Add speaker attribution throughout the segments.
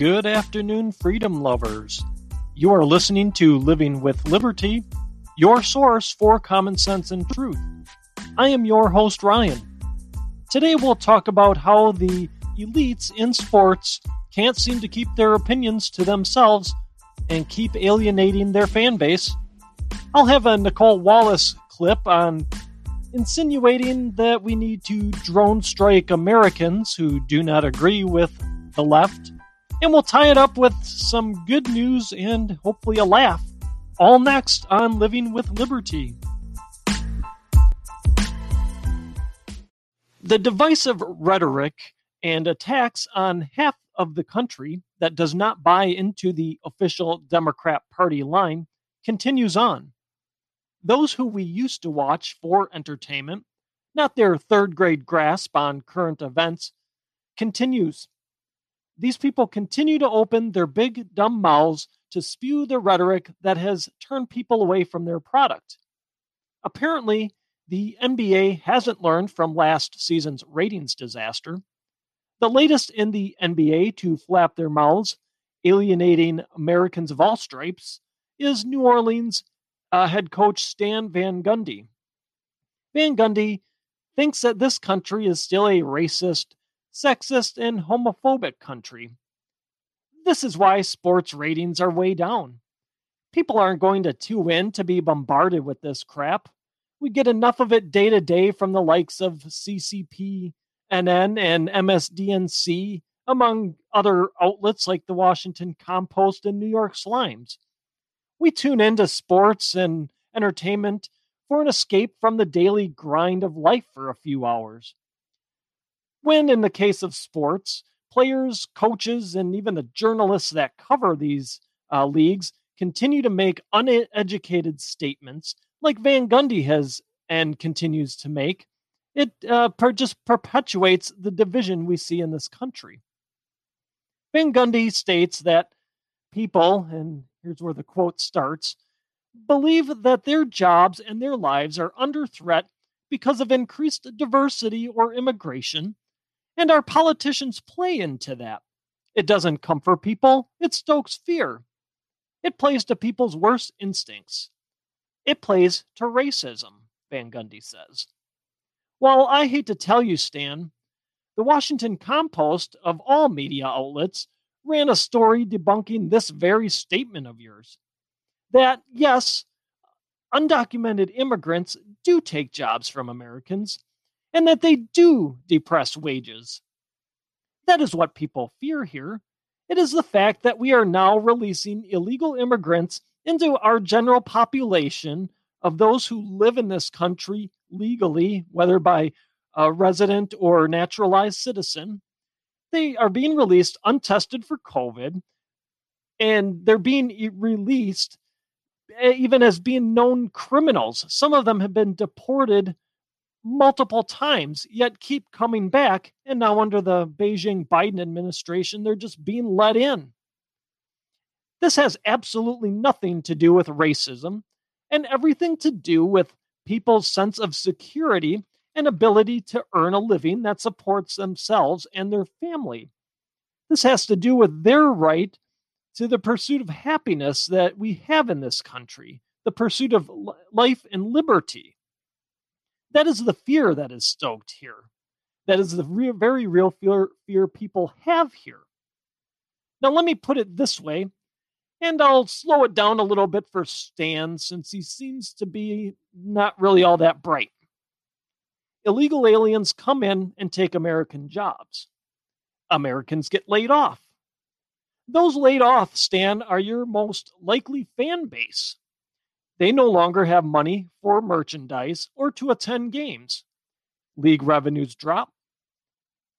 Speaker 1: Good afternoon, freedom lovers. You are listening to Living with Liberty, your source for common sense and truth. I am your host, Ryan. Today we'll talk about how the elites in sports can't seem to keep their opinions to themselves and keep alienating their fan base. I'll have a Nicolle Wallace clip on insinuating that we need to drone strike Americans who do not agree with the left. And we'll tie it up with some good news and hopefully a laugh. All next on Living with Liberty. The divisive rhetoric and attacks on half of the country that does not buy into the official Democrat Party line continues on. Those who we used to watch for entertainment, not their third grade grasp on current events, continues. These people continue to open their big, dumb mouths to spew the rhetoric that has turned people away from their product. Apparently, the NBA hasn't learned from last season's ratings disaster. The latest in the NBA to flap their mouths, alienating Americans of all stripes, is New Orleans uh, head coach Stan Van Gundy. Van Gundy thinks that this country is still a racist, sexist, and homophobic country. This is why sports ratings are way down. People aren't going to tune in to be bombarded with this crap we get enough of it day to day from the likes of CCP, NN, and MSDNC, among other outlets like the Washington Compost and New York Slimes. We tune into sports and entertainment for an escape from the daily grind of life for a few hours. When, in the case of sports, players, coaches, and even the journalists that cover these uh, leagues continue to make uneducated statements like Van Gundy has and continues to make, it uh, per- just perpetuates the division we see in this country. Van Gundy states that people, and here's where the quote starts, believe that their jobs and their lives are under threat because of increased diversity or immigration, and our politicians play into that. It doesn't comfort people, it stokes fear. It plays to people's worst instincts. It plays to racism, Van Gundy says. Well, I hate to tell you, Stan, the Washington Compost, of all media outlets, ran a story debunking this very statement of yours. That, yes, undocumented immigrants do take jobs from Americans, and that they do depress wages. That is what people fear here. It is the fact that we are now releasing illegal immigrants into our general population of those who live in this country legally, whether by a resident or naturalized citizen. They are being released untested for COVID, and they're being released even as being known criminals. Some of them have been deported multiple times, yet keep coming back. And now, under the Beijing Biden administration, they're just being let in. This has absolutely nothing to do with racism and everything to do with people's sense of security and ability to earn a living that supports themselves and their family. This has to do with their right to the pursuit of happiness that we have in this country, the pursuit of life and liberty. That is the fear that is stoked here. That is the re- very real fear, fear people have here. Now, let me put it this way and I'll slow it down a little bit for Stan since he seems to be not really all that bright. Illegal aliens come in and take American jobs. Americans get laid off. Those laid off, Stan, are your most likely fan base. They no longer have money for merchandise or to attend games. League revenues drop.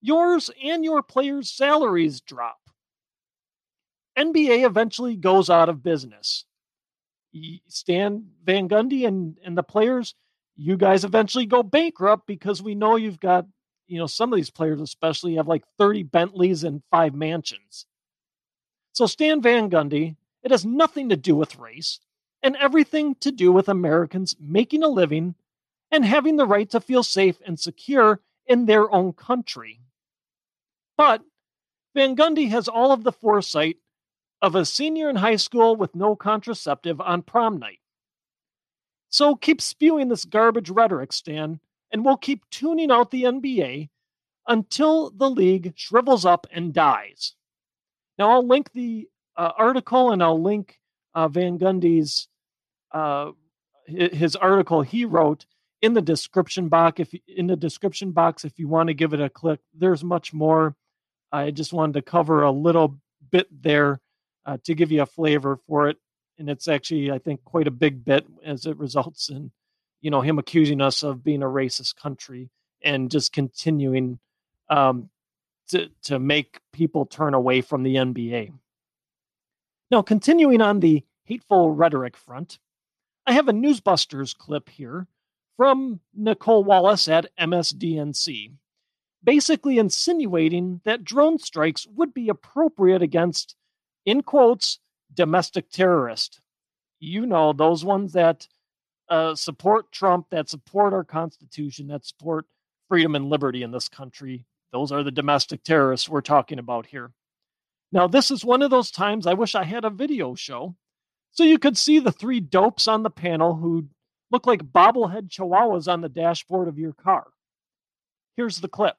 Speaker 1: Yours and your players' salaries drop. NBA eventually goes out of business. Stan Van Gundy and, and the players, you guys eventually go bankrupt because we know you've got, you know, some of these players especially have like 30 Bentleys and five mansions. So Stan Van Gundy, it has nothing to do with race and everything to do with Americans making a living and having the right to feel safe and secure in their own country. But Van Gundy has all of the foresight of a senior in high school with no contraceptive on prom night. So keep spewing this garbage rhetoric, Stan, and we'll keep tuning out the NBA until the league shrivels up and dies. Now, I'll link the uh, article and I'll link uh, Van Gundy's uh, his article he wrote in the description box. If in the description box, if you want to give it a click, there's much more. I just wanted to cover a little bit there uh, to give you a flavor for it, and it's actually I think quite a big bit as it results in you know him accusing us of being a racist country and just continuing um, to to make people turn away from the NBA. Now, continuing on the hateful rhetoric front, I have a Newsbusters clip here from Nicolle Wallace at MSDNC, basically insinuating that drone strikes would be appropriate against, in quotes, domestic terrorists. You know, those ones that uh, support Trump, that support our Constitution, that support freedom and liberty in this country. Those are the domestic terrorists we're talking about here. Now, this is one of those times I wish I had a video show so you could see the three dopes on the panel who look like bobblehead chihuahuas on the dashboard of your car. Here's the clip.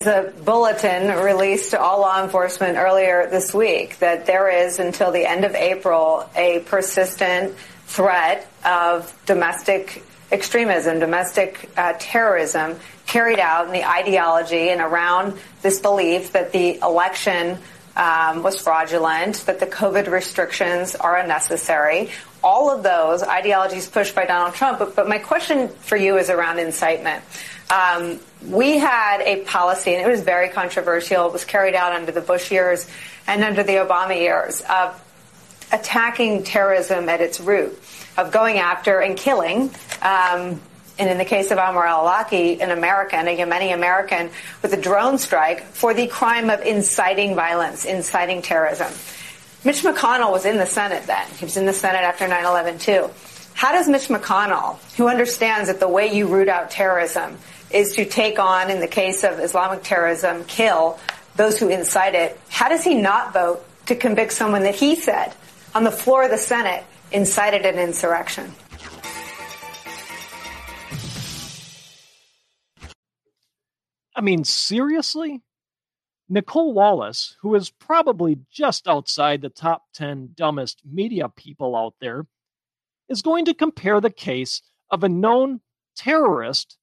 Speaker 2: The bulletin released to all law enforcement earlier this week that there is until the end of April a persistent threat of domestic extremism, domestic uh, terrorism carried out in the ideology and around this belief that the election um, was fraudulent, that the COVID restrictions are unnecessary. All of those ideologies pushed by Donald Trump. But, but my question for you is around incitement. Um, we had a policy, and it was very controversial. It was carried out under the Bush years and under the Obama years of attacking terrorism at its root, of going after and killing um, and in the case of Anwar al-Awlaki, an American, a Yemeni American, with a drone strike for the crime of inciting violence, inciting terrorism. Mitch McConnell was in the Senate then. He was in the Senate after 9-11 too. How does Mitch McConnell, who understands that the way you root out terrorism is to take on, in the case of Islamic terrorism, kill those who incite it, how does he not vote to convict someone that he said on the floor of the Senate incited an insurrection?
Speaker 1: I mean, seriously? Nicolle Wallace, who is probably just outside the top 10 dumbest media people out there, is going to compare the case of a known terrorist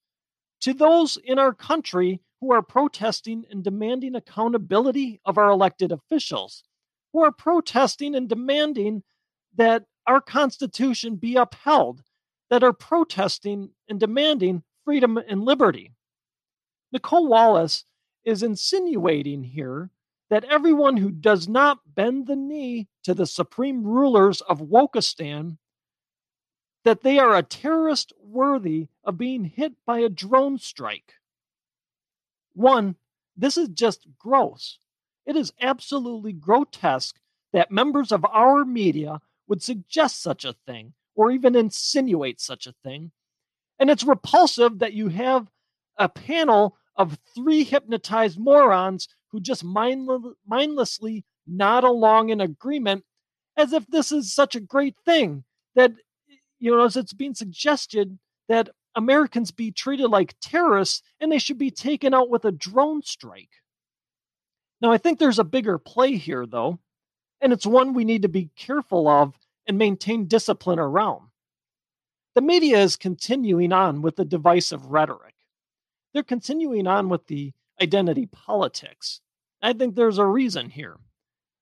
Speaker 1: to those in our country who are protesting and demanding accountability of our elected officials, who are protesting and demanding that our Constitution be upheld, that are protesting and demanding freedom and liberty. Nicolle Wallace is insinuating here that everyone who does not bend the knee to the supreme rulers of Wokistan that they are a terrorist worthy of being hit by a drone strike. One, this is just gross. It is absolutely grotesque that members of our media would suggest such a thing or even insinuate such a thing. And it's repulsive that you have a panel of three hypnotized morons who just mindl- mindlessly nod along in agreement as if this is such a great thing that you know as it's being suggested that Americans be treated like terrorists and they should be taken out with a drone strike. Now I think there's a bigger play here though, and it's one we need to be careful of and maintain discipline around. The media is continuing on with the divisive rhetoric they're continuing on with the identity politics. I think there's a reason here.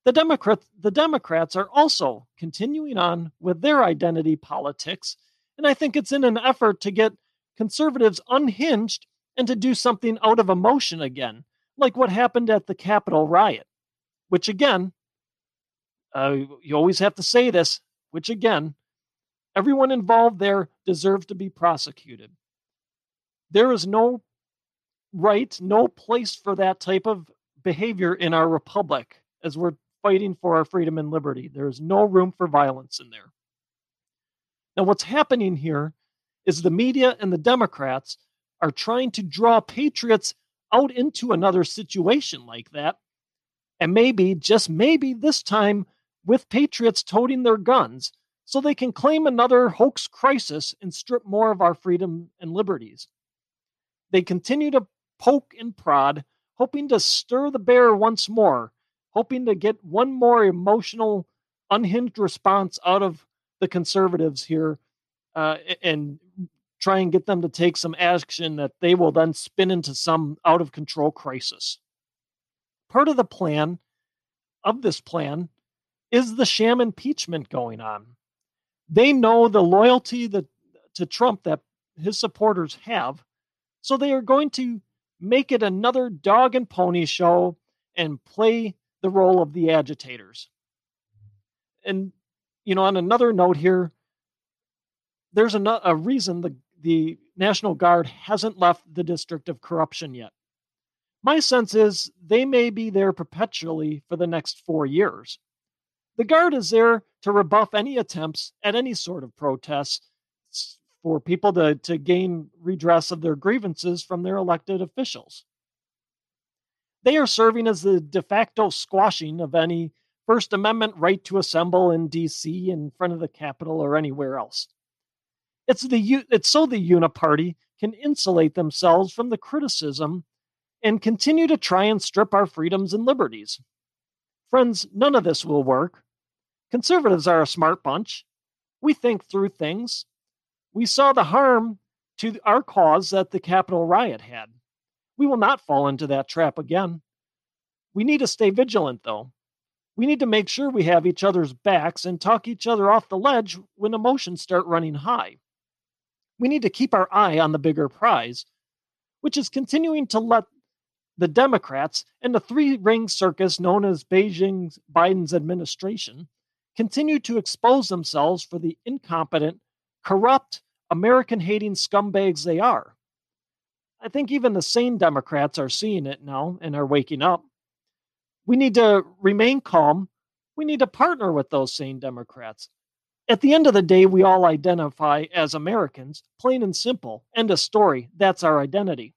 Speaker 1: The Democrats, the Democrats are also continuing on with their identity politics, and I think it's in an effort to get conservatives unhinged and to do something out of emotion again, like what happened at the Capitol riot, which again, uh, you always have to say this, which again, everyone involved there deserved to be prosecuted. There is no right, no place for that type of behavior in our republic as we're fighting for our freedom and liberty. There is no room for violence in there. Now, what's happening here is the media and the Democrats are trying to draw patriots out into another situation like that And maybe, just maybe this time, with patriots toting their guns, so they can claim another hoax crisis and strip more of our freedom and liberties. They continue to poke and prod, hoping to stir the bear once more, hoping to get one more emotional, unhinged response out of the conservatives here uh, and try and get them to take some action that they will then spin into some out of control crisis. Part of the plan of this plan is the sham impeachment going on. They know the loyalty that, to Trump that his supporters have, so they are going to make it another dog and pony show and play the role of the agitators. And, you know, on another note here, there's a, a reason the, the National Guard hasn't left the district of corruption yet. My sense is they may be there perpetually for the next four years. The Guard is there to rebuff any attempts at any sort of protests for people to, to gain redress of their grievances from their elected officials. They are serving as the de facto squashing of any First Amendment right to assemble in DC in front of the Capitol or anywhere else. It's the it's so the Uniparty can insulate themselves from the criticism and continue to try and strip our freedoms and liberties. Friends, none of this will work. Conservatives are a smart bunch. We think through things. We saw the harm to our cause that the Capitol riot had. We will not fall into that trap again. We need to stay vigilant, though. We need to make sure we have each other's backs and talk each other off the ledge when emotions start running high. We need to keep our eye on the bigger prize, which is continuing to let the Democrats and the three ring circus known as Beijing's Biden's administration continue to expose themselves for the incompetent, corrupt, American hating scumbags they are. I think even the sane Democrats are seeing it now and are waking up. We need to remain calm. We need to partner with those sane Democrats. At the end of the day, we all identify as Americans, plain and simple. End of story. That's our identity.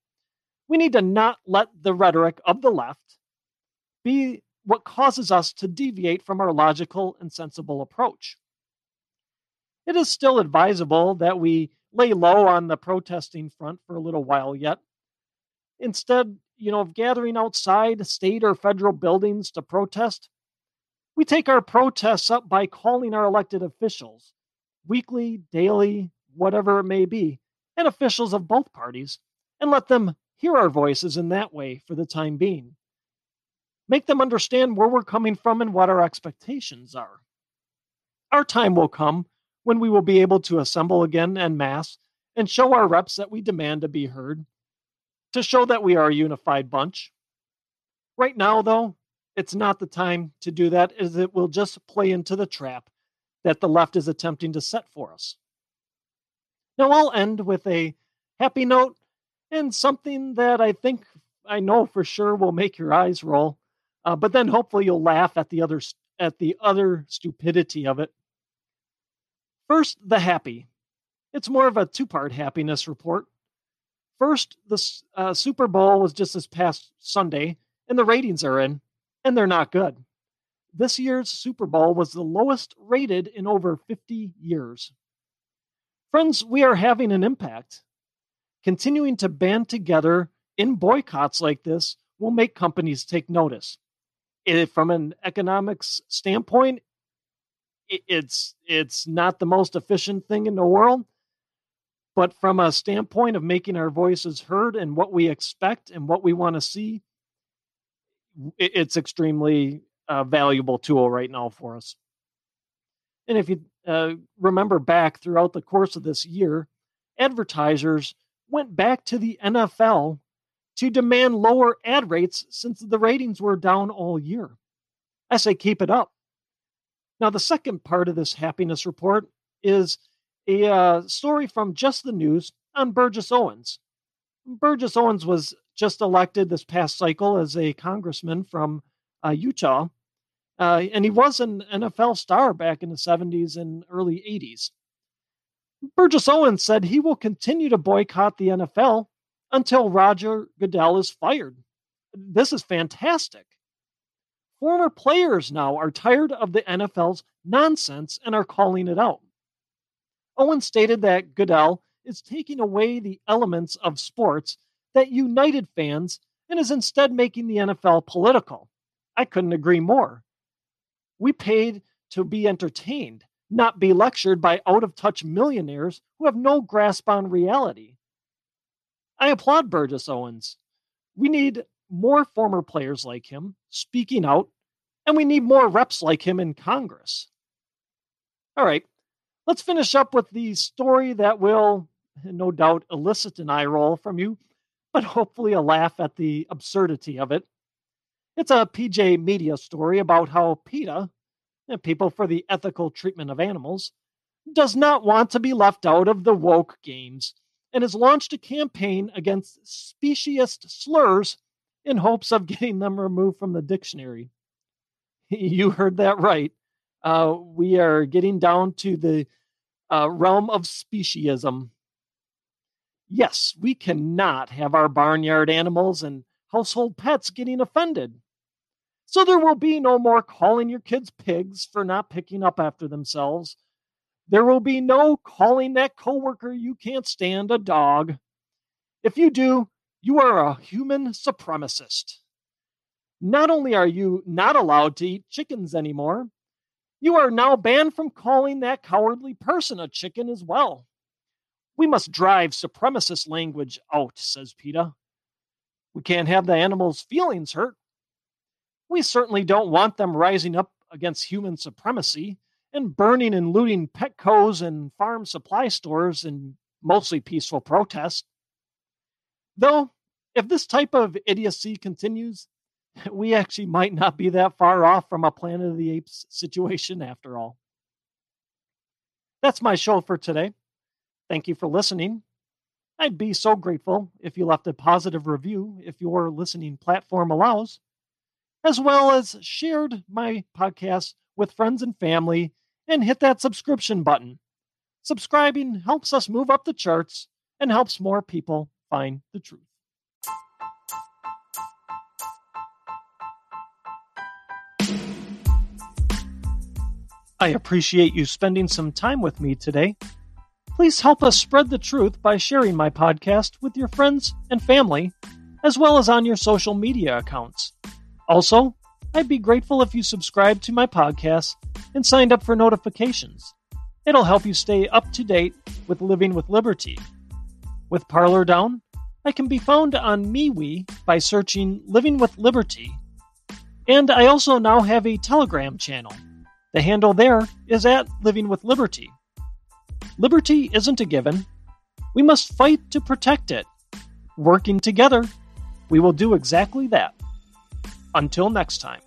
Speaker 1: We need to not let the rhetoric of the left be what causes us to deviate from our logical and sensible approach. It is still advisable that we lay low on the protesting front for a little while yet. Instead, you know, of gathering outside state or federal buildings to protest, we take our protests up by calling our elected officials, weekly, daily, whatever it may be, and officials of both parties, and let them hear our voices in that way for the time being. Make them understand where we're coming from and what our expectations are. Our time will come when we will be able to assemble again en masse and show our reps that we demand to be heard, to show that we are a unified bunch. Right now, though, it's not the time to do that, as it will just play into the trap that the left is attempting to set for us. Now, I'll end with a happy note and something that I think I know for sure will make your eyes roll. Uh, but then hopefully you'll laugh at the other at the other stupidity of it. First, the happy. It's more of a two-part happiness report. First, the uh, Super Bowl was just this past Sunday, and the ratings are in, and they're not good. This year's Super Bowl was the lowest rated in over 50 years. Friends, we are having an impact. Continuing to band together in boycotts like this will make companies take notice. From an economics standpoint, it's it's not the most efficient thing in the world, but from a standpoint of making our voices heard and what we expect and what we want to see, it's extremely uh, valuable tool right now for us. And if you uh, remember back throughout the course of this year, advertisers went back to the NFL to demand lower ad rates since the ratings were down all year. I say keep it up. Now, the second part of this happiness report is a uh, story from Just the News on Burgess Owens. Burgess Owens was just elected this past cycle as a congressman from uh, Utah, uh, and he was an NFL star back in the 70s and early 80s. Burgess Owens said he will continue to boycott the NFL until Roger Goodell is fired. This is fantastic. Former players now are tired of the NFL's nonsense and are calling it out. Owen stated that Goodell is taking away the elements of sports that united fans and is instead making the NFL political. I couldn't agree more. We paid to be entertained, not be lectured by out of touch millionaires who have no grasp on reality. I applaud Burgess Owens. We need more former players like him speaking out, and we need more reps like him in Congress. All right, let's finish up with the story that will, no doubt, elicit an eye roll from you, but hopefully a laugh at the absurdity of it. It's a PJ Media story about how PETA, People for the Ethical Treatment of Animals, does not want to be left out of the woke games and has launched a campaign against speciesist slurs in hopes of getting them removed from the dictionary. you heard that right. Uh, we are getting down to the uh, realm of speciesism. Yes, we cannot have our barnyard animals and household pets getting offended. So there will be no more calling your kids pigs for not picking up after themselves. There will be no calling that coworker you can't stand a dog. If you do, you are a human supremacist. Not only are you not allowed to eat chickens anymore, you are now banned from calling that cowardly person a chicken as well. We must drive supremacist language out, says PETA. We can't have the animals' feelings hurt. We certainly don't want them rising up against human supremacy and burning and looting Petco's and farm supply stores in mostly peaceful protest. Though, if this type of idiocy continues, we actually might not be that far off from a Planet of the Apes situation after all. That's my show for today. Thank you for listening. I'd be so grateful if you left a positive review if your listening platform allows, as well as shared my podcast with friends and family and hit that subscription button. Subscribing helps us move up the charts and helps more people find the truth. I appreciate you spending some time with me today. Please help us spread the truth by sharing my podcast with your friends and family, as well as on your social media accounts. Also, I'd be grateful if you subscribe to my podcast and signed up for notifications. It'll help you stay up to date with Living with Liberty. With Parler Down, I can be found on MeWe by searching Living with Liberty. And I also now have a Telegram channel. The handle there is at Living with Liberty. Liberty isn't a given. We must fight to protect it. Working together, we will do exactly that. Until next time.